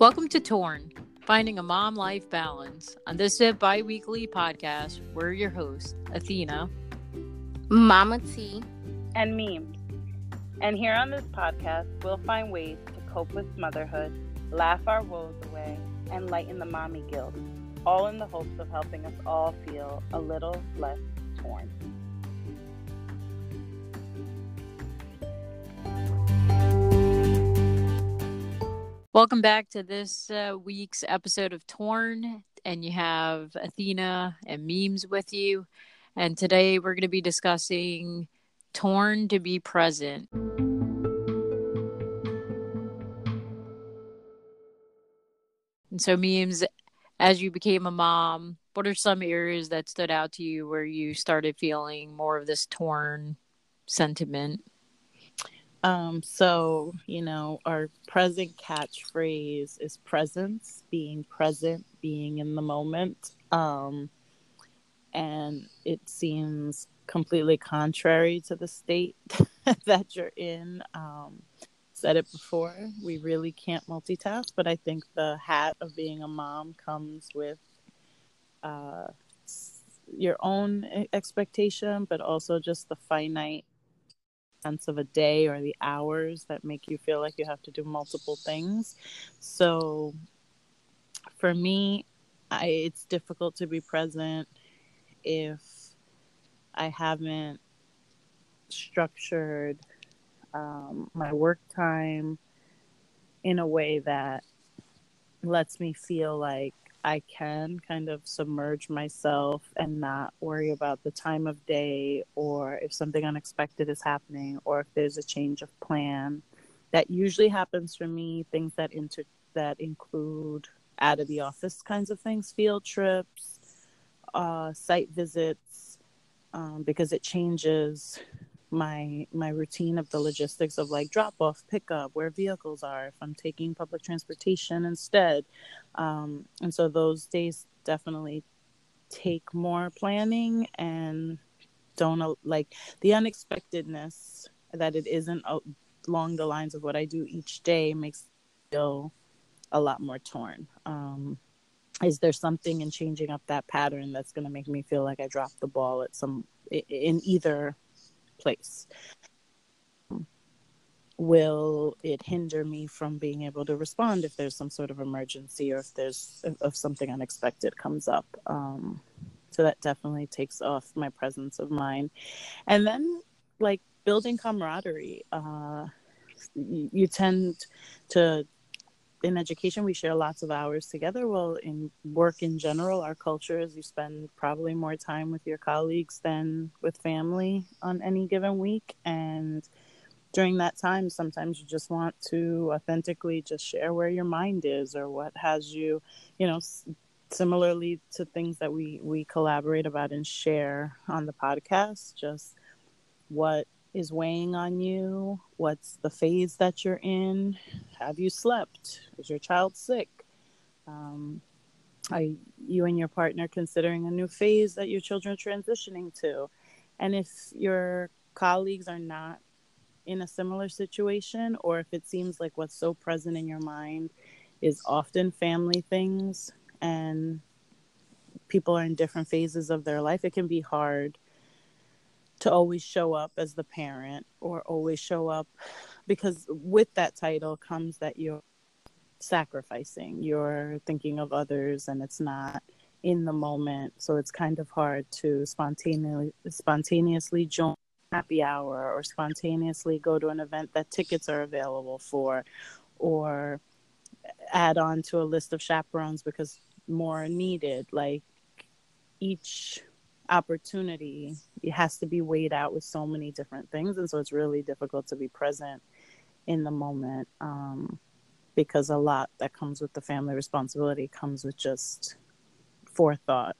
Welcome to Torn, Finding a Mom Life Balance. On this uh, bi weekly podcast, we're your hosts, Athena, Mama T, and Memes. And here on this podcast, we'll find ways to cope with motherhood, laugh our woes away, and lighten the mommy guilt, all in the hopes of helping us all feel a little less torn. Welcome back to this uh, week's episode of Torn. And you have Athena and Memes with you. And today we're going to be discussing Torn to be Present. And so, Memes, as you became a mom, what are some areas that stood out to you where you started feeling more of this torn sentiment? Um, so, you know, our present catchphrase is presence, being present, being in the moment. Um, and it seems completely contrary to the state that you're in. Um, said it before, we really can't multitask, but I think the hat of being a mom comes with uh, your own expectation, but also just the finite sense of a day or the hours that make you feel like you have to do multiple things. So for me, I, it's difficult to be present if I haven't structured um, my work time in a way that lets me feel like I can kind of submerge myself and not worry about the time of day or if something unexpected is happening or if there's a change of plan. That usually happens for me, things that inter- that include out of the office kinds of things, field trips, uh, site visits, um, because it changes my my routine of the logistics of like drop off pickup where vehicles are if i'm taking public transportation instead. Um, and so those days definitely take more planning and don't like the unexpectedness that it isn't along the lines of what i do each day makes feel a lot more torn. Um, is there something in changing up that pattern that's going to make me feel like i dropped the ball at some in either place. Will it hinder me from being able to respond if there's some sort of emergency or if there's if, if something unexpected comes up? Um, so that definitely takes off my presence of mind. And then like building camaraderie uh, you, you tend to in education we share lots of hours together. Well in work in general our culture is you spend probably more time with your colleagues than with family on any given week. And during that time sometimes you just want to authentically just share where your mind is or what has you you know similarly to things that we we collaborate about and share on the podcast just what is weighing on you? What's the phase that you're in? Have you slept? Is your child sick? Um, are you and your partner considering a new phase that your children are transitioning to? And if your colleagues are not in a similar situation, or if it seems like what's so present in your mind is often family things and people are in different phases of their life, it can be hard to always show up as the parent or always show up because with that title comes that you're sacrificing you're thinking of others and it's not in the moment. So it's kind of hard to spontaneously spontaneously join happy hour or spontaneously go to an event that tickets are available for or add on to a list of chaperones because more needed. Like each opportunity it has to be weighed out with so many different things. And so it's really difficult to be present in the moment um, because a lot that comes with the family responsibility comes with just forethought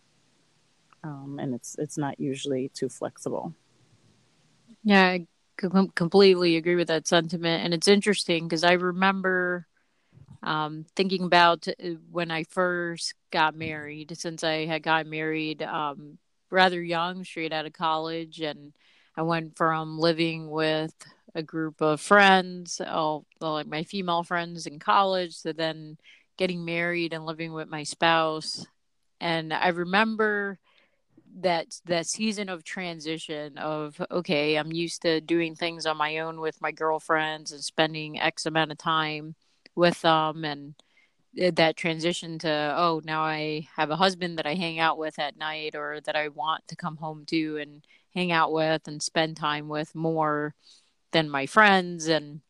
um, and it's it's not usually too flexible. Yeah i com- completely agree with that sentiment. And it's interesting because i remember um, thinking about uh, when I first got married, since I had got married um, rather young, straight out of college, and I went from living with a group of friends, like my female friends in college, to then getting married and living with my spouse. And I remember that that season of transition of okay, I'm used to doing things on my own with my girlfriends and spending X amount of time with them and Eh, that transition to oh now i have a husband that i hang out with at night or that i want to come home to and hang out with and spend time with more than my friends and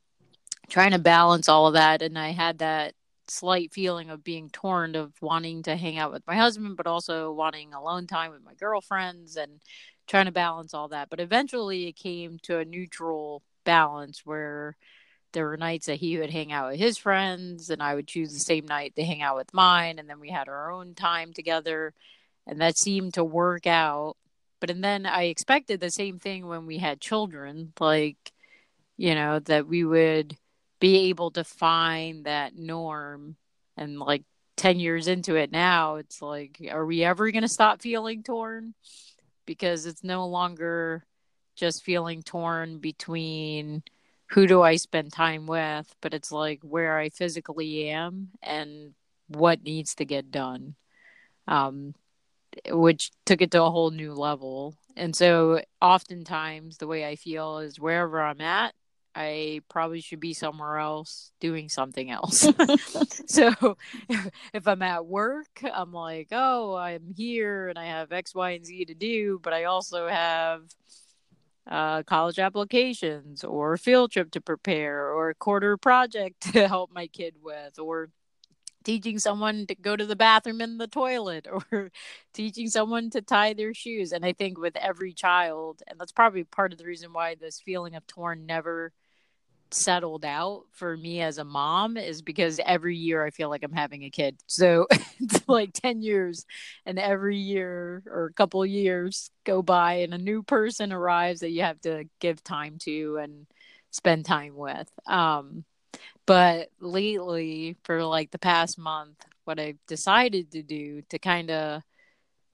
trying to balance all of that and i had that slight feeling of being torn of wanting to hang out with my husband but also wanting alone time with my girlfriends and trying to balance all that but eventually it came to a neutral balance where there were nights that he would hang out with his friends and I would choose the same night to hang out with mine and then we had our own time together and that seemed to work out. But and then I expected the same thing when we had children like you know that we would be able to find that norm and like 10 years into it now it's like are we ever going to stop feeling torn? Because it's no longer just feeling torn between who do I spend time with, but it's like where I physically am and what needs to get done. Um, which took it to a whole new level. And so oftentimes the way I feel is wherever I'm at, I probably should be somewhere else doing something else. so if, if, I'm at work, I'm like, oh, I'm here and I have X, Y, and Z to do, but I also have uh, college applications or field trip to prepare or a quarter project to help my kid with or teaching someone to go to the bathroom in the toilet or teaching someone to tie their shoes. And i think with every child and that's probably part of the reason why this feeling of torn never settled out for me as a mom is because every year I feel like I'm having a kid. So it's like 10 years and every year or a couple years go by and a new person arrives that you have to give time to and spend time with. Um, but lately for like the past month what I've decided to do to kind of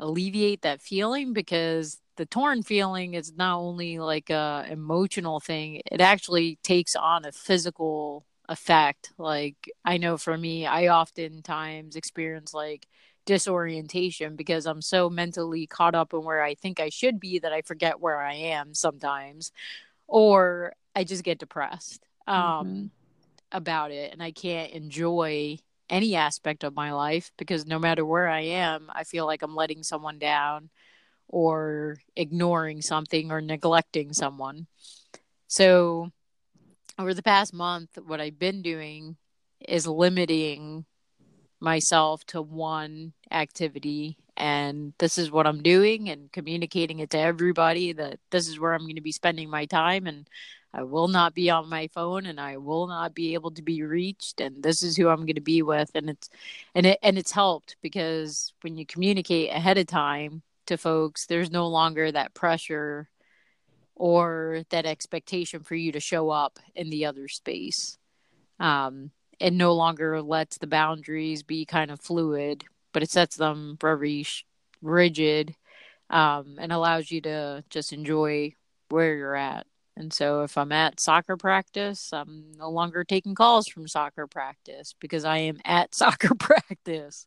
alleviate that feeling because the torn feeling is not only like a emotional thing it actually takes on a physical effect like i know for me i oftentimes experience like disorientation because i'm so mentally caught up in where i think i should be that i forget where i am sometimes or i just get depressed um mm-hmm. about it and i can't enjoy any aspect of my life because no matter where i am i feel like i'm letting someone down or ignoring something or neglecting someone. So, over the past month, what I've been doing is limiting myself to one activity and this is what I'm doing and communicating it to everybody that this is where I'm going to be spending my time and I will not be on my phone and I will not be able to be reached and this is who I'm going to be with and it's and it and it's helped because when you communicate ahead of time to folks, there's no longer that pressure or that expectation for you to show up in the other space. Um, no longer lets the boundaries be kind of fluid, but it sets them very rigid um, and allows you to just enjoy where you're at. And so if I'm at soccer practice, I'm no longer taking calls from soccer practice because I am at soccer practice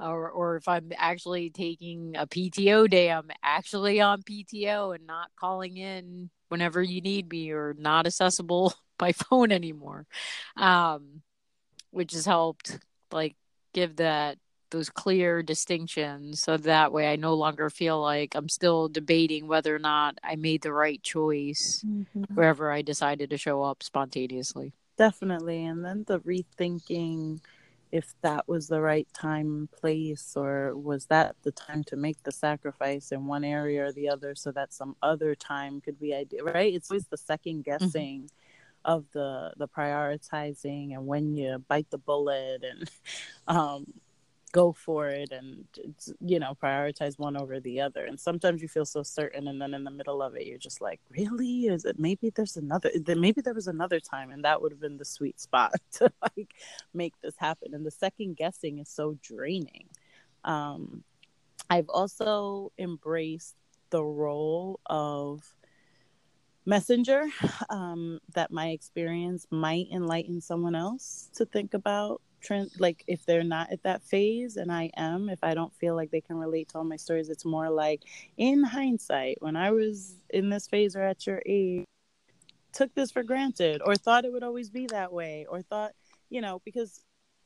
or or if I'm actually taking a PTO day, I'm actually on PTO and not calling in whenever you need me or not accessible by phone anymore. Um, which has helped like give that those clear distinctions so that way I no longer feel like I'm still debating whether or not I made the right choice mm-hmm. wherever I decided to show up spontaneously. Definitely. And then the rethinking if that was the right time place or was that the time to make the sacrifice in one area or the other so that some other time could be ideal right it's always the second mm-hmm. guessing mm-hmm. of the the prioritizing and when you bite the bullet and um go for it and you know prioritize one over the other. And sometimes you feel so certain and then in the middle of it you're just like really? Is it maybe there's another maybe there was another time and that would have been the sweet spot to like make this happen. And the second guessing is so draining. Um i've also embraced the role of messenger um, that my experience might enlighten someone else to think about like if they're not at that phase and I am, if I don't feel like they can relate to all my stories, it's more like in hindsight, when I was in this phase or at your age, took this for granted or thought it would always be that way or thought, you know, because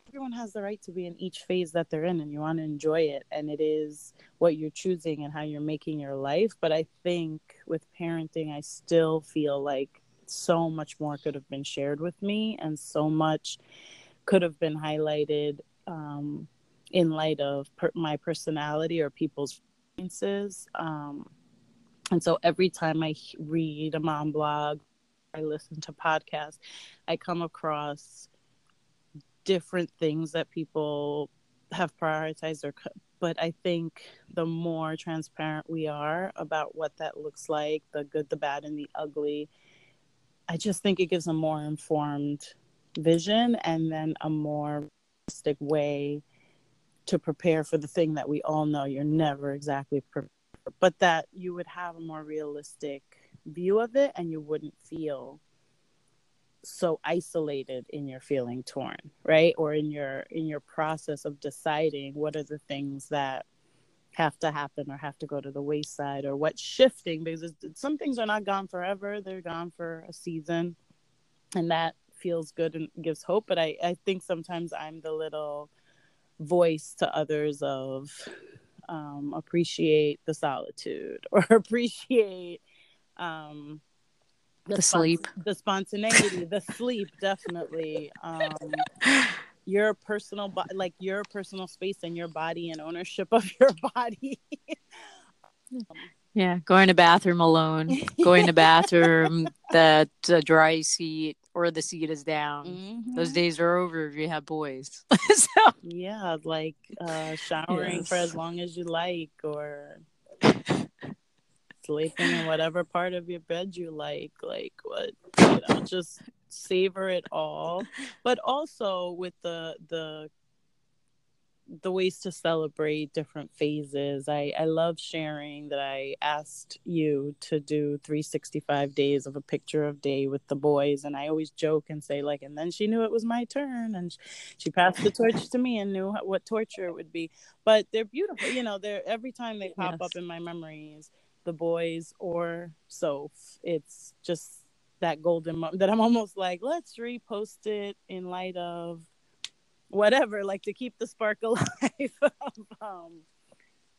everyone has the right to be in each phase that they're in and you want to enjoy it and it is what you're choosing and how you're making your life. But i think with parenting i still feel like so much more could have been shared with me and so much could have been highlighted um, in light of per- my personality or people's experiences. Um, and so every time I read a mom blog, I listen to podcasts, I come across different things that people have prioritized or but I think the more transparent we are about what that looks like, the good, the bad, and the ugly, I just think it gives a more informed vision and then a more realistic way to prepare for the thing that we all know you're never exactly prepared but that you would have a more realistic view of it and you wouldn't feel so isolated in your feeling torn right? Or in your in your process of deciding what are the things that have to happen or have to go to the wayside or what's shifting because some things are not gone forever. They're gone for a season. And that feels good and gives hope but i i think sometimes i'm the little voice to others of um, appreciate the solitude or appreciate um, the, the sleep. the spontaneity the sleep definitely. Um, your personal bo- like your personal space and your body and ownership of your body yeah going to bathroom alone going to bathroom that uh, dry seat or the seat is down. Mm-hmm. Those days are over if you have boys. so yeah, like uh, showering yes. for as long as you like, or sleeping in whatever part of your bed you like. Like what you know, just savor it all. But also with the the the ways to celebrate different phases. I, I love sharing that I asked you to do 365 days of a picture of day with the boys. And I always joke and say, like, and then she knew it was my turn and she passed the torch to me and knew what torture it would be. But they're beautiful. You know, they're every time they pop yes. up in my memories, the boys or Soph, it's just that golden moment that I'm almost like, let's repost it in light of whatever, like to keep the spark alive of, um,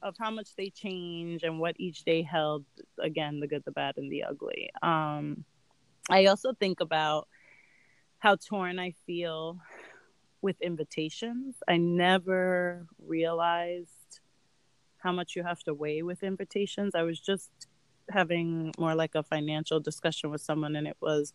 of how much they change and what each day held. Again, the good, the bad, and the ugly. Um, I also think about how torn I feel with invitations. I never realized how much you have to weigh with invitations. I was just having more like a financial discussion with someone, and it was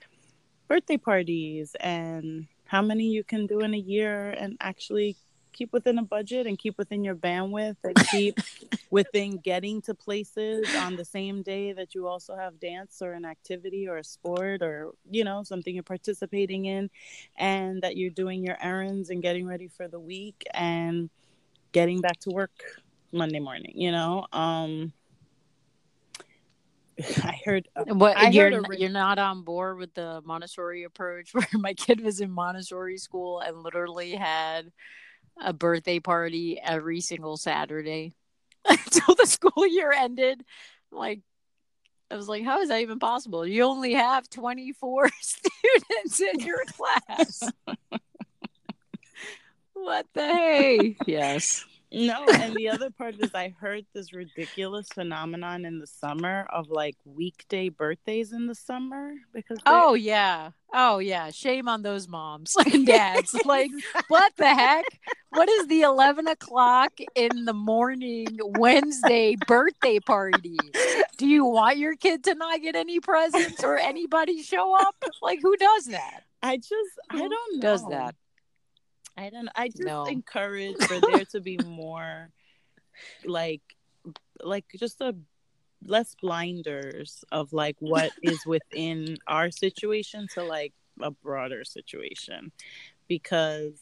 birthday parties and how many you can do in a year and actually keep within a budget and keep within your bandwidth and keep within getting to places on the same day that you also have dance or an activity or a sport or you know something you're participating in and that you're doing your errands and getting ready for the week and getting back to work Monday morning you know? Um I heard uh, what I you're heard a, you're not on board with the Montessori approach where my kid was in Montessori school and literally had a birthday party every single Saturday until the school year ended. Like I was like, how is that even possible? You only have 24 students in your class. what the hey? Yes. No, and the other part is I heard this ridiculous phenomenon in the summer of like weekday birthdays in the summer because Oh yeah. Oh yeah. Shame on those moms and dads. like what the heck? What is the eleven o'clock in the morning Wednesday birthday party? Do you want your kid to not get any presents or anybody show up? Like who does that? I just I don't know. Does that? I don't I just no. encourage for there to be more like like just a less blinders of like what is within our situation to like a broader situation because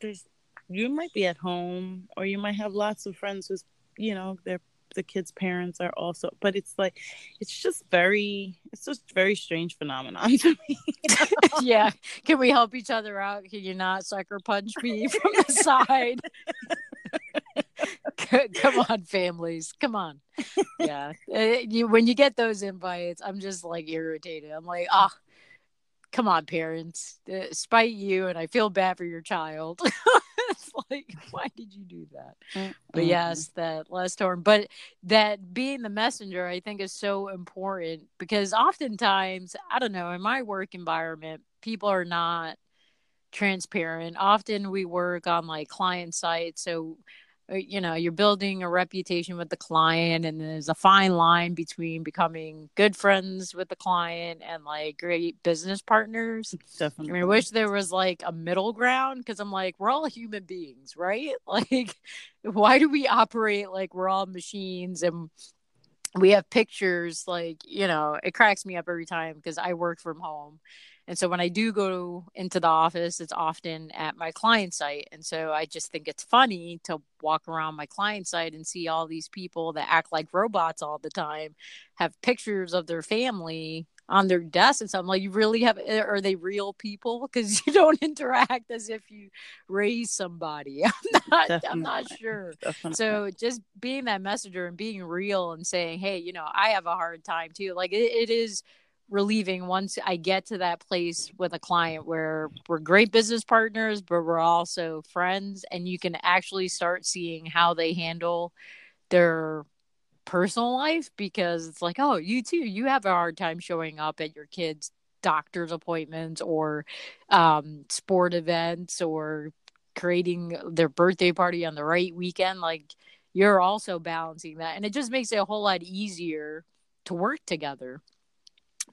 there's you might be at home or you might have lots of friends who's you know they're the kids parents are also but it's like it's just very it's just very strange phenomenon to me. Yeah. Can we help each other out? Can you not sucker punch me from the side? Come on families. Come on. Yeah. Uh, when you get those invites i'm just like irritated. I'm like oh come on parents. Uh, spite you and i feel bad for your child like why did you do that? Mm-hmm. but yes that last term but that being the messenger i think is so important because oftentimes i don't know in my work environment people are not transparent. Often we work on like client sites. So Uh, you know you're building a reputation with the client and there's a fine line between becoming good friends with the client and like great business partners. Definitely i, mean, I wish there was like a middle ground because i'm like we're all human beings right? Like why do we operate like we're all machines and we have pictures like you know it cracks me up every time because i work from home and so when I do go into the office, it's often at my client site. And so I just think it's funny to walk around my client site and see all these people that act like robots all the time, have pictures of their family on their desk and so I'm like, you really have eh, are they real people? Because you don't interact as if you raise somebody. I'm not Definitely. I'm not sure. Definitely. So just being that messenger and being real and saying, Hey, you know, I have a hard time too. Like it, it is relieving once I get to that place with a client where we're great business partners, but we're also friends, and you can actually start seeing how they handle their personal life because it's like, oh, you too, you have a hard time showing up at your kids' doctor's appointments or um, sport events or creating their birthday party on the right weekend. Like, you're also balancing that, and it just makes it a whole lot easier to work together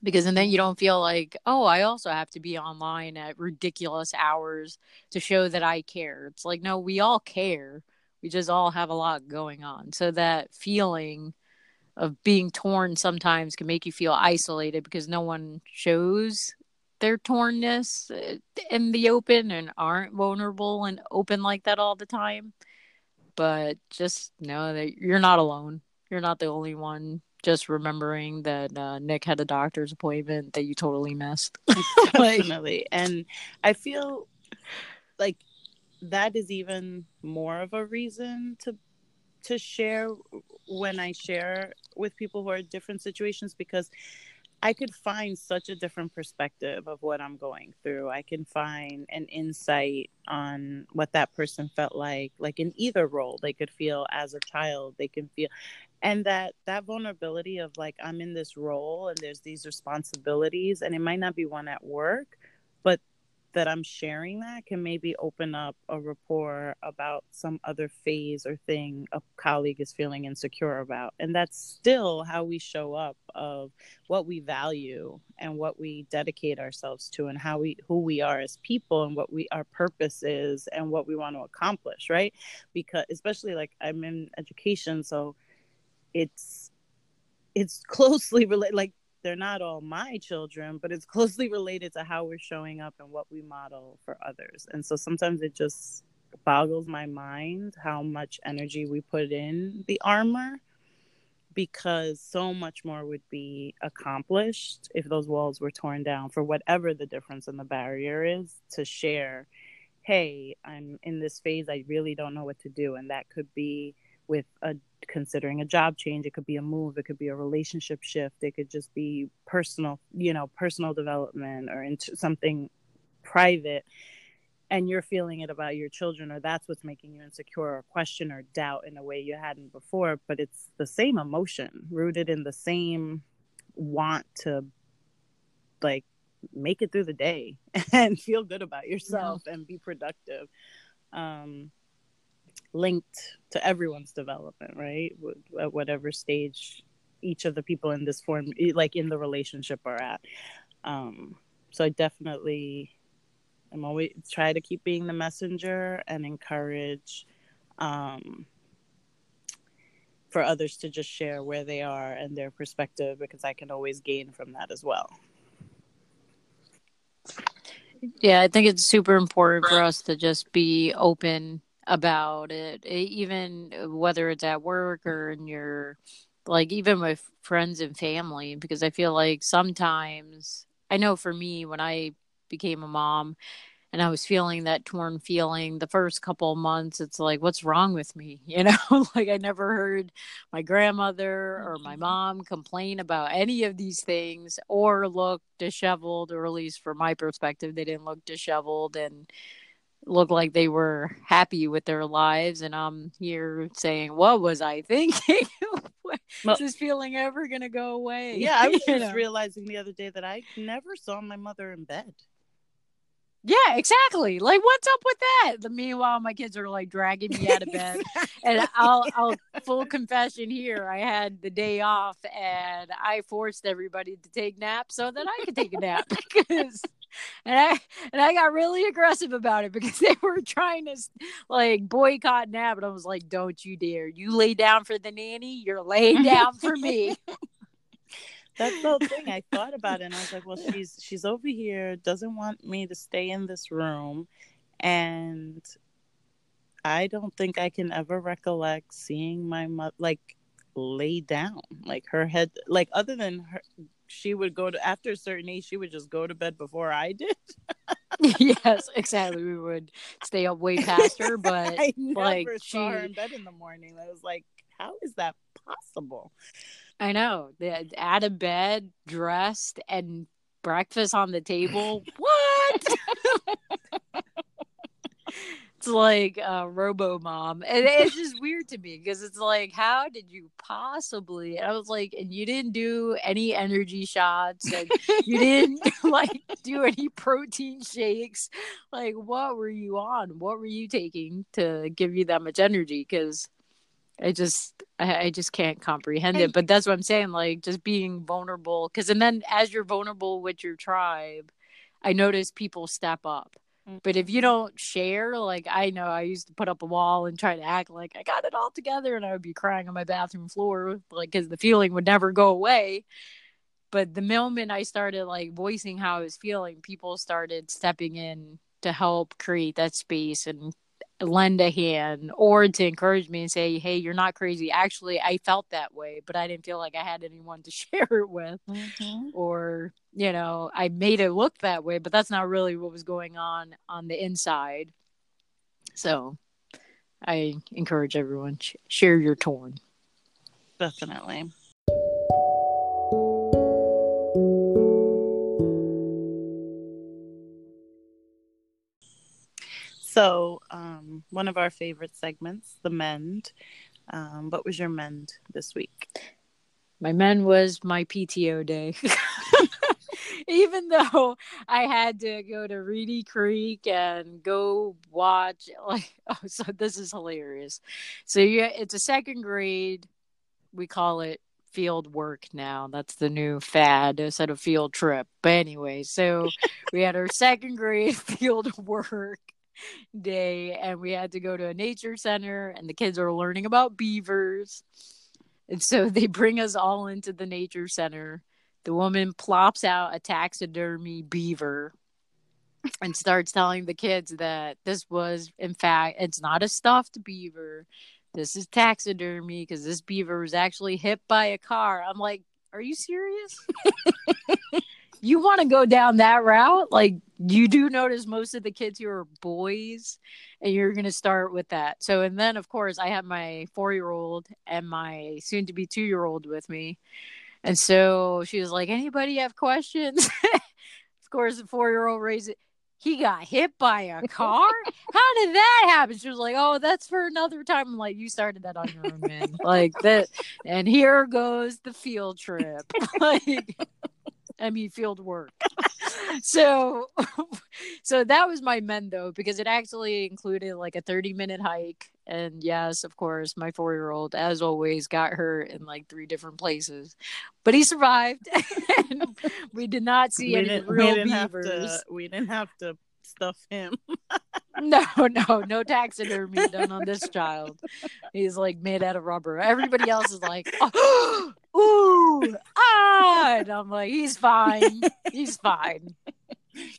because and then you don't feel like oh i also have to be online at ridiculous hours to show that i care. It's like no we all care. We just all have a lot going on. So that feeling of being torn sometimes can make you feel isolated because no one shows their tornness uh, in the open and aren't vulnerable and open like that all the time. But just know that you're not alone. You're not the only one just remembering that uh, Nick had a doctor's appointment that you totally missed. Definitely. and I feel like that is even more of a reason to to share when I share with people who are in different situations because I could find such a different perspective of what I'm going through. I can find an insight on what that person felt like, like in either role. They could feel as a child, they can feel, and that that vulnerability of like I'm in this role and there's these responsibilities, and it might not be one at work, but that I'm sharing that can maybe open up a rapport about some other phase or thing a colleague is feeling insecure about. And that's still how we show up of what we value and what we dedicate ourselves to and how we who we are as people and what we our purpose is and what we want to accomplish, right? Because especially like I'm in education, so it's it's closely related like they're not all my children, but it's closely related to how we're showing up and what we model for others. And so sometimes it just boggles my mind how much energy we put in the armor because so much more would be accomplished if those walls were torn down for whatever the difference in the barrier is to share hey i'm in this phase i really don't know what to do and that could be with a considering a job change it could be a move it could be a relationship shift it could just be personal you know personal development or into something private and you're feeling it about your children or that's what's making you insecure or question or doubt in a way you hadn't before but it's the same emotion rooted in the same want to like make it through the day and feel good about yourself yeah. and be productive um linked to everyone's development, right? At whatever stage each of the people in this form, like in the relationship, are at. Um, so I definitely am always try to keep being the messenger and encourage um, for others to just share where they are and their perspective because I can always gain from that as well. Yeah, I think it's super important for us to just be open about it, even whether it's at work or in your like even with friends and family because I feel like sometimes I know for me when I became a mom and I was feeling that torn feeling the first couple of months. It's like, what's wrong with me? You know, like I never heard my grandmother or my mm-hmm. mom complain about any of these things or look disheveled, or at least from my perspective, they didn't look disheveled and look like they were happy with their lives. And I'm here saying, what was I thinking? well, is this feeling ever to go away? Yeah, I was just know? realizing the other day that I never saw my mother in bed. Yeah, exactly. Like, what's up with that? The, Meanwhile, my kids are like dragging me out of bed, and I'll, I'll full confession here. I had the day off, and I forced everybody to take naps so that I could take a nap because, and I and I got really aggressive about it because they were trying to like boycott nap, and I was like, "Don't you dare! You lay down for the nanny, you're laying down for me." that's the whole thing. I thought about it and I was like, well, she's she's over here, doesn't want me to stay in this room, and I don't think I can ever recollect seeing my mother like lay down, like her head, like other than her. She would go to after a certain age. She would just go to bed before I did. yes, exactly. We would stay up way past her, but I never like saw she... her in bed in the morning. I was like, how is that possible? I know. The, out of bed, dressed, and breakfast on the table. what? It's like uh, Robo Mom, and it's just weird to me because it's like, how did you possibly? And I was like, and you didn't do any energy shots, and you didn't like do any protein shakes. Like, what were you on? What were you taking to give you that much energy? Because I just I, I just can't comprehend it. But that's what I'm saying. Like just being vulnerable, because and then as you're vulnerable with your tribe, I notice people step up. But if you don't share, like I know I used to put up a wall and try to act like I got it all together, and I would be crying on my bathroom floor, like because the feeling would never go away. But the moment I started like voicing how I was feeling, people started stepping in to help create that space and lend a hand or to encourage me and say, Hey, you're not crazy. Actually, I felt that way, but I didn't feel like I had anyone to share it with. Mm-hmm. Or, you know, I made it look that way, but that's not really what was going on on the inside. So I encourage everyone, share your torn. Definitely. So, um, one of our favorite segments, the mend. Um, what was your mend this week? My mend was my PTO day. Even though I had to go to Reedy Creek and go watch, like, oh, so this is hilarious. So, yeah, it's a second grade. We call it field work now. That's the new fad instead of field trip. But anyway, so we had our second grade field work day and we had to go to a nature center and the kids are learning about beavers. And so they bring us all into the nature center. The woman plops out a taxidermy beaver and starts telling the kids that this was, in fact, it's not a stuffed beaver. This is taxidermy because this beaver was actually hit by a car. I'm like, are you serious? you want to go down that route? Like, you do notice most of the kids here are boys and you're going to start with that. So and then of course i have my four year old and my soon to be two year old with me. And so she was like anybody have questions? Of course the four year old raised it. He got hit by a car? How did that happen? She was like oh that's for another time. I'm like you started that on your own man. Like that and here goes the field trip. Like I mean field work. So so that was my mendo because it actually included like a 30 minute hike and yes of course my four year old as always got hurt in like three different places but he survived and we did not see we any real beavers to, we didn't have to stuff him no no no taxidermy done on this child he's like made out of rubber everybody else is like oh, ooh, ah. And I'm like, he's fine. He's fine.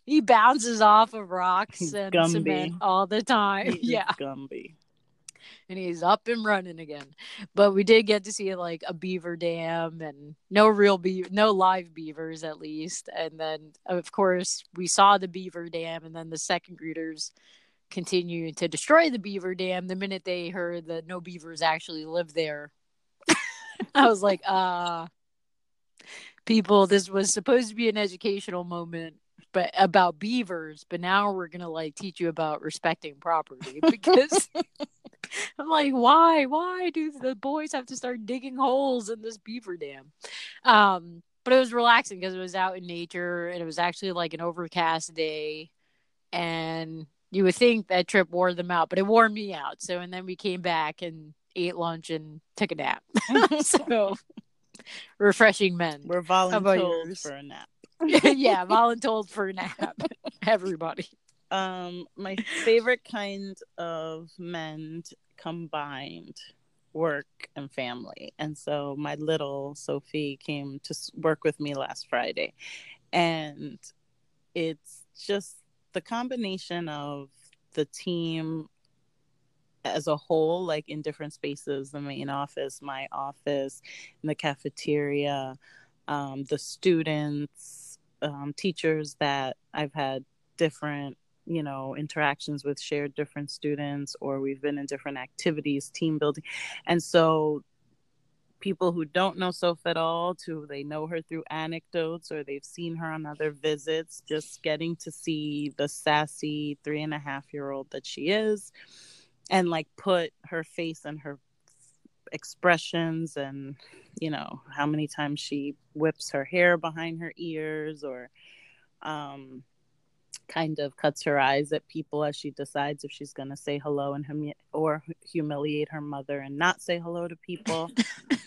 he bounces off of rocks and Gumby. cement all the time. He is yeah. Gumby. And he's up and running again. But we did get to see like a beaver dam and no real be no live beavers at least. And then of course we saw the beaver dam and then the second graders continued to destroy the beaver dam the minute they heard that no beavers actually live there. I was like, uh people, this was supposed to be an educational moment but about beavers, but now we're gonna like teach you about respecting property because I'm like, why? Why do the boys have to start digging holes in this beaver dam? Um, but it was relaxing because it was out in nature and it was actually like an overcast day. And you would think that trip wore them out, but it wore me out. So, and then we came back and ate lunch and took a nap. so, refreshing mend. We're yours? for a nap. yeah, voluntold for a nap. Everybody. Um, my favorite kind of mend combined work and family. And so my little Sophie came to work with me last Friday. And it's just the combination of the team as a whole, like in different spaces the main office, my office, in the cafeteria, um, the students, um, teachers that I've had different you know interactions with shared different students or we've been in different activities team building. And so people who don't know Soph at all to they know her through anecdotes or they've seen her on other visits just getting to see the sassy three and a half year old that she is and like put her face and her expressions and you know how many times she whips her hair behind her ears or um kind of cuts her eyes at people as she decides if she's going to say hello and hum- or humiliate her mother and not say hello to people.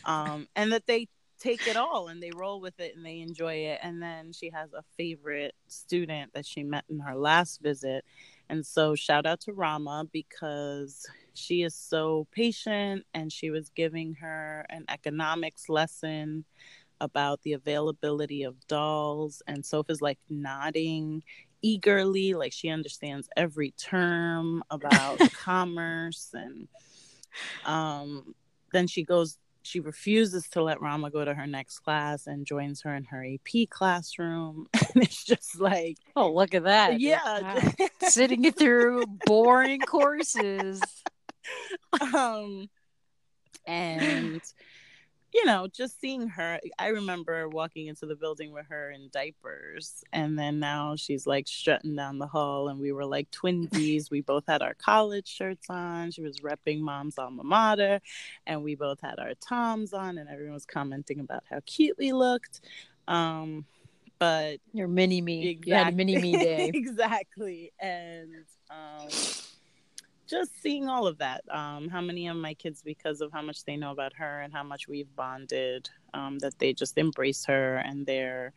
Um and that they take it all and they roll with it and they enjoy it. And then she has a favorite student that she met in her last visit. And so shout out to Rama because she is so patient and she was giving her an economics lesson about the availability of dolls. And Soph is like nodding eagerly like she understands every term about commerce and um then she goes she refuses to let Rama go to her next class and joins her in her AP classroom and it's just like Oh, look at that. yeah Wow. Sitting through boring courses. um and you know just seeing her i remember walking into the building with her in diapers and then now she's like strutting down the hall and we were like twinsies we both had our college shirts on she was repping mom's alma mater and we both had our toms on and everyone was commenting about how cute we looked um but Your mini me. You had mini me day. exactly. And um, just seeing all of that. Um, how many of my kids, because of how much they know about her and how much we've bonded, um, that they just embrace her and their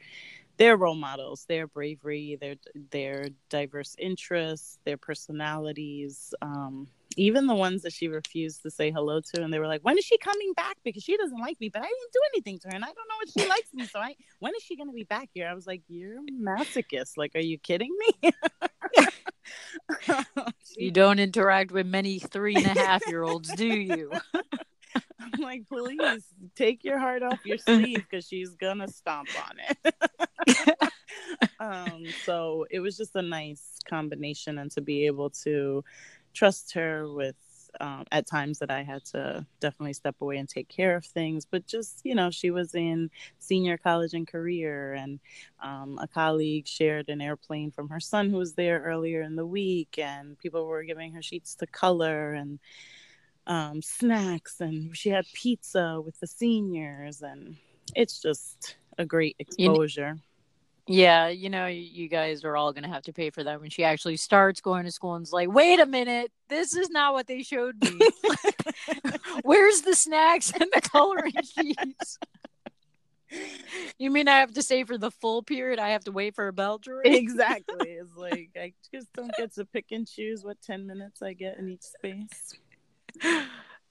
their role models, their bravery, their their diverse interests, their personalities. Um, even the ones that she refused to say hello to, and they were like, "When is she coming back?" Because she doesn't like me, but I didn't do anything to her, and I don't know if she likes me. So I, when is she going to be back here? I was like, "You're a masochist. Like, are you kidding me?" You don't interact with many three and a half year olds, do you? I'm like, please take your heart off your sleeve because she's gonna stomp on it. um, so it was just a nice combination, and to be able to trust her with um, at times that I had to definitely step away and take care of things, but just you know, she was in senior college and career, and um, a colleague shared an airplane from her son who was there earlier in the week, and people were giving her sheets to color and um, snacks and she had pizza with the seniors and it's just a great exposure Yeah, you know, you guys are all going to have to pay for that when she actually starts going to school and is like, wait a minute, this is not what they showed me. Where's the snacks and the coloring sheets? You mean I have to stay for the full period? I have to wait for a bell to ring? exactly it's like i just don't get to pick and choose what 10 minutes i get in each space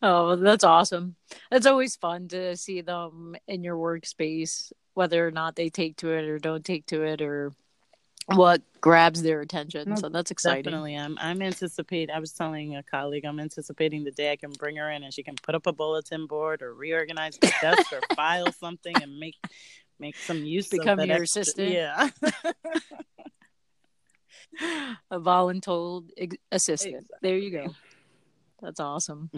Oh, that's awesome. It's always fun to see them in your workspace, whether or not they take to it or don't take to it or what grabs their attention. No, so that's exciting. Definitely, I'm. I'm anticipating. I was telling a colleague, I'm anticipating the day I can bring her in and she can put up a bulletin board or reorganize the desk or file something and make make some use. Become of your extra- assistant. Yeah. A voluntold assistant. Exactly. There you go. That's awesome.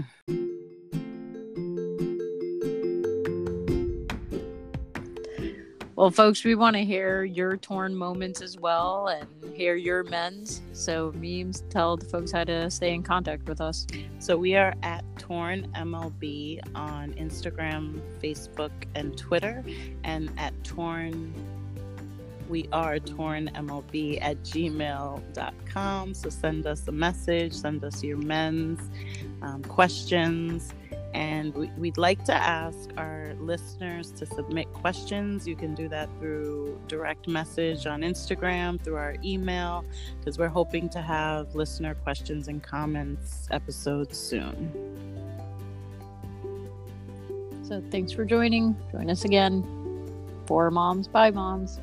Well, folks, we want to hear your torn moments as well and hear your mends. So, memes, tell the folks how to stay in contact with us. So we are at Torn MLB on Instagram, Facebook, and Twitter, and at Torn. We are Torn MLB at gmail.com. So send us a message, send us your mends um, questions. And we, we'd like to ask our listeners to submit questions. You can do that through direct message on Instagram, through our email, because we're hoping to have listener questions and comments episodes soon. So, thanks for joining. Join us again. For moms, by moms.